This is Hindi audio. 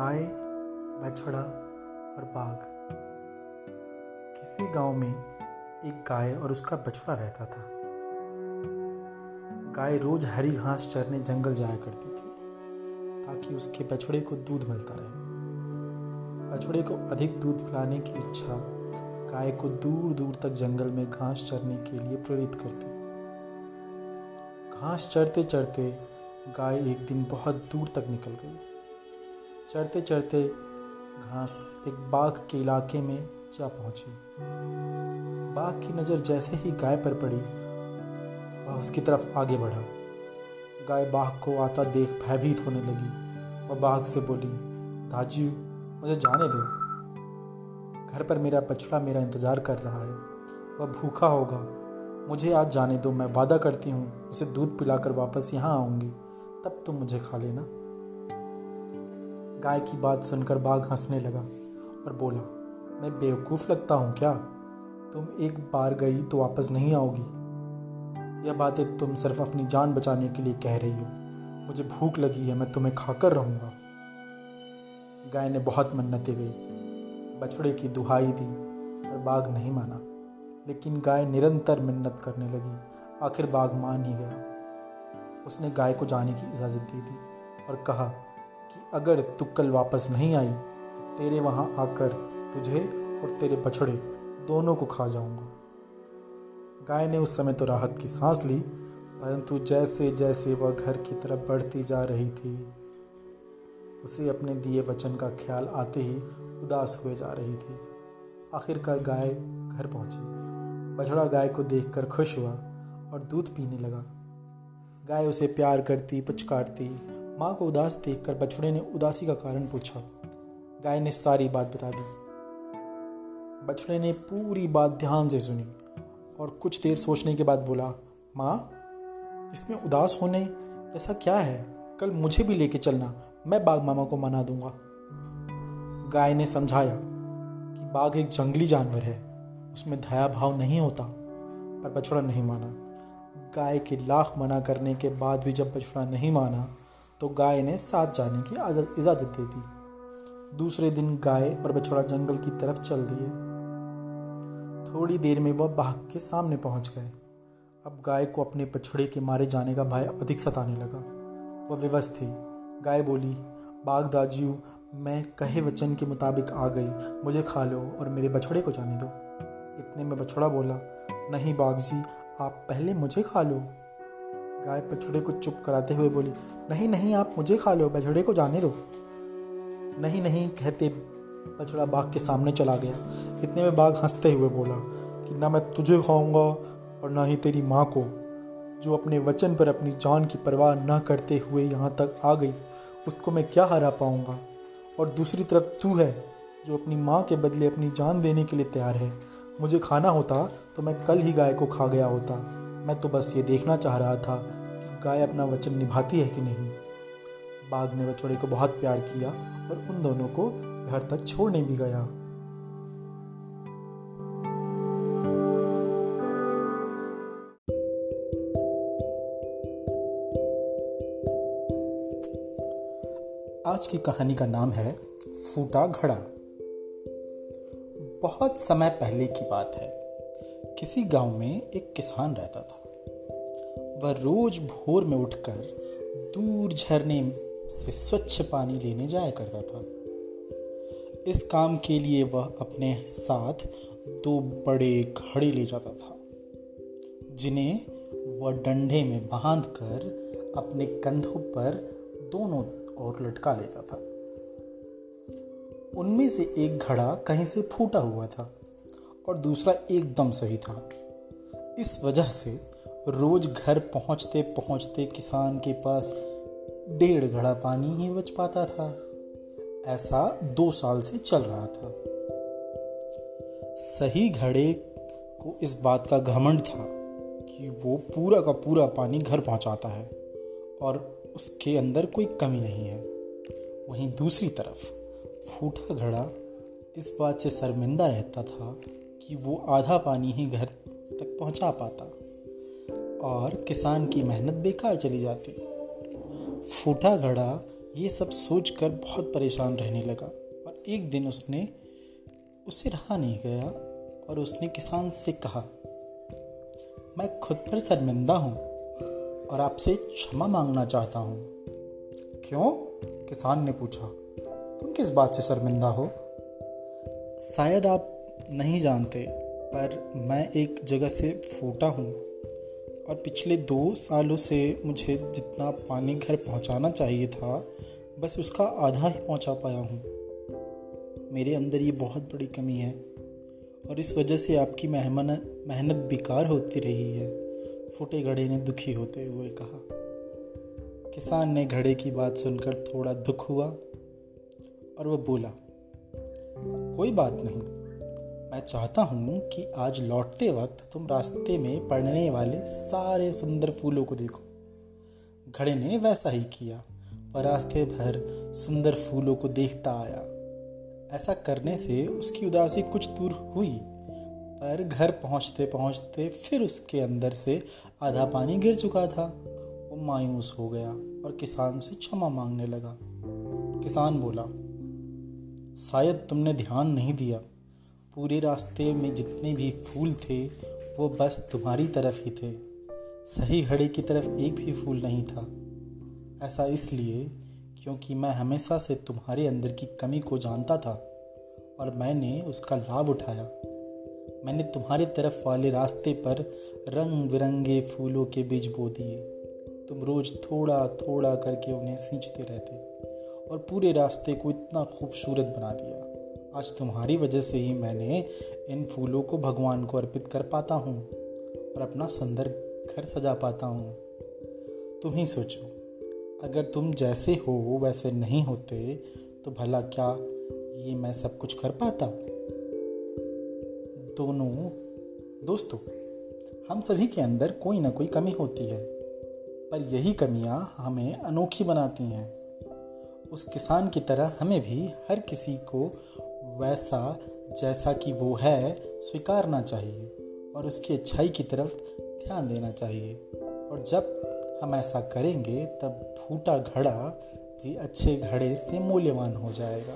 गाय बछड़ा और बाघ। किसी गाँव में एक गाय और उसका बछड़ा रहता था। गाय रोज हरी घास चरने जंगल जाया करती थी, ताकि उसके बछड़े को दूध मिलता रहे। बछड़े को अधिक दूध पिलाने की इच्छा गाय को दूर दूर तक जंगल में घास चरने के लिए प्रेरित करती। घास चरते चरते गाय एक दिन बहुत दूर तक निकल गई। चरते चढ़ते घास एक बाघ के इलाके में जा पहुँची। बाघ की नज़र जैसे ही गाय पर पड़ी, वह उसकी तरफ़ आगे बढ़ा। गाय बाघ को आता देख भयभीत होने लगी। वह बाघ से बोली, दाजी, मुझे जाने दो। घर पर मेरा बछड़ा मेरा इंतज़ार कर रहा है। वह भूखा होगा। मुझे आज जाने दो। मैं वादा करती हूँ, उसे दूध पिलाकर वापस यहाँ आऊँगी। तब तुम मुझे खा लेना। गाय की बात सुनकर बाघ हंसने लगा और बोला, मैं बेवकूफ़ लगता हूँ क्या? तुम एक बार गई तो वापस नहीं आओगी। यह बातें तुम सिर्फ़ अपनी जान बचाने के लिए कह रही हो। मुझे भूख लगी है, मैं तुम्हें खाकर रहूँगा। गाय ने बहुत मन्नतें गई, बछड़े की दुहाई दी, पर बाघ नहीं माना। लेकिन गाय निरंतर मिन्नत करने लगी। आखिर बाघ मान ही गया। उसने गाय को जाने की इजाज़त दे दी और कहा कि अगर तू कल वापस नहीं आई तो तेरे वहाँ आकर तुझे और तेरे बछड़े दोनों को खा जाऊँगा। गाय ने उस समय तो राहत की सांस ली, परंतु जैसे जैसे वह घर की तरफ़ बढ़ती जा रही थी, उसे अपने दिए वचन का ख्याल आते ही उदास हुए जा रही थी। आखिरकार गाय घर पहुँची। बछड़ा गाय को देखकर खुश हुआ और दूध पीने लगा। गाय उसे प्यार करती, पुचकारती माँ को उदास देखकर बछड़े ने उदासी का कारण पूछा। गाय ने सारी बात बता दी। बछड़े ने पूरी बात ध्यान से सुनी और कुछ देर सोचने के बाद बोला, माँ, इसमें उदास होने ऐसा क्या है? कल मुझे भी लेके चलना। मैं बाघ मामा को मना दूँगा। गाय ने समझाया कि बाघ एक जंगली जानवर है। उसमें दया भाव नहीं होता, पर बछड़ा नहीं माना। गाय के लाख मना करने के बाद भी जब बछड़ा नहीं माना तो गाय ने साथ जाने की इजाज़त दे दी। दूसरे दिन गाय और बछड़ा जंगल की तरफ़ चल दिए। थोड़ी देर में वह बाघ के सामने पहुँच गए। अब गाय को अपने बछड़े के मारे जाने का भय अधिक सताने लगा। वह विवश थी। गाय बोली, बाघ दाजियू, मैं कहे वचन के मुताबिक आ गई। मुझे खा लो और मेरे बछड़े को जाने दो। इतने में बछड़ा बोला, नहीं बाघ जी, आप पहले मुझे खा लो। गाय बछड़े को चुप कराते हुए बोली, नहीं नहीं, आप मुझे खा लो बछड़े को जाने दो। नहीं नहीं, कहते बछड़ा बाघ के सामने चला गया। इतने में बाघ हँसते हुए बोला कि ना मैं तुझे खाऊँगा और ना ही तेरी माँ को, जो अपने वचन पर अपनी जान की परवाह न करते हुए यहाँ तक आ गई, उसको मैं क्या हरा पाऊँगा? और दूसरी तरफ़ तू है, जो अपनी माँ के बदले अपनी जान देने के लिए तैयार है। मुझे खाना होता तो मैं कल ही गाय को खा गया होता। मैं तो बस ये देखना चाह रहा था कि गाय अपना वचन निभाती है कि नहीं। बाघ ने बछड़े को बहुत प्यार किया और उन दोनों को घर तक छोड़ने भी गया। आज की कहानी का नाम है फूटा घड़ा। बहुत समय पहले की बात है। किसी गाँव में एक किसान रहता था। वह रोज भोर में उठकर दूर झरने से स्वच्छ पानी लेने जाया करता था। इस काम के लिए वह अपने साथ दो बड़े घड़े ले जाता था, जिन्हें वह डंडे में बाँध कर अपने कंधों पर दोनों ओर लटका लेता था। उनमें से एक घड़ा कहीं से फूटा हुआ था और दूसरा एकदम सही था। इस वजह से रोज घर पहुँचते पहुँचते किसान के पास डेढ़ घड़ा पानी ही बच पाता था। ऐसा दो साल से चल रहा था। सही घड़े को इस बात का घमंड था कि वो पूरा का पूरा पानी घर पहुंचाता है और उसके अंदर कोई कमी नहीं है। वहीं दूसरी तरफ़ फूटा घड़ा इस बात से शर्मिंदा रहता था कि वो आधा पानी ही घर तक पहुँचा पाता। और किसान की मेहनत बेकार चली जाती। फूटा घड़ा ये सब सोचकर बहुत परेशान रहने लगा और एक दिन उसने उसे रहा नहीं गया और उसने किसान से कहा, मैं खुद पर शर्मिंदा हूँ और आपसे क्षमा मांगना चाहता हूँ। क्यों? किसान ने पूछा, तुम किस बात से शर्मिंदा हो? शायद आप नहीं जानते, पर मैं एक जगह से फूटा हूँ। और पिछले दो सालों से मुझे जितना पानी घर पहुँचाना चाहिए था, बस उसका आधा ही पहुँचा पाया हूँ। मेरे अंदर ये बहुत बड़ी कमी है और इस वजह से आपकी मेहमान, मेहनत बेकार होती रही है, फुटे घड़े ने दुखी होते हुए कहा। किसान ने घड़े की बात सुनकर थोड़ा दुख हुआ और वह बोला, कोई बात नहीं मैं चाहता हूँ कि आज लौटते वक्त तुम रास्ते में पड़ने वाले सारे सुंदर फूलों को देखो। घड़े ने वैसा ही किया और रास्ते भर सुंदर फूलों को देखता आया। ऐसा करने से उसकी उदासी कुछ दूर हुई, पर घर पहुँचते पहुँचते फिर उसके अंदर से आधा पानी गिर चुका था। वो मायूस हो गया और किसान से क्षमा मांगने लगा। किसान बोला, शायद तुमने ध्यान नहीं दिया। पूरे रास्ते में जितने भी फूल थे, वो बस तुम्हारी तरफ़ ही थे। सही घड़ी की तरफ़ एक भी फूल नहीं था। ऐसा इसलिए क्योंकि मैं हमेशा से तुम्हारे अंदर की कमी को जानता था और मैंने उसका लाभ उठाया। मैंने तुम्हारी तरफ़ वाले रास्ते पर रंग बिरंगे फूलों के बीज बो दिए। तुम रोज थोड़ा थोड़ा करके उन्हें सींचते रहते और पूरे रास्ते को इतना खूबसूरत बना दिया। आज तुम्हारी वजह से ही मैंने इन फूलों को भगवान को अर्पित कर पाता हूँ और अपना सुंदर घर सजा पाता हूँ। तुम ही सोचो, अगर तुम जैसे हो, वैसे नहीं होते तो भला क्या ये मैं सब कुछ कर पाता? दोनों, दोस्तों, हम सभी के अंदर कोई ना कोई कमी होती है, पर यही कमियाँ हमें अनोखी बनाती हैं। उस किसान की तरह हमें भी हर किसी को वैसा जैसा कि वो है, स्वीकारना चाहिए और उसकी अच्छाई की तरफ़ ध्यान देना चाहिए। और जब हम ऐसा करेंगे, तब फूटा घड़ा भी अच्छे घड़े से मूल्यवान हो जाएगा।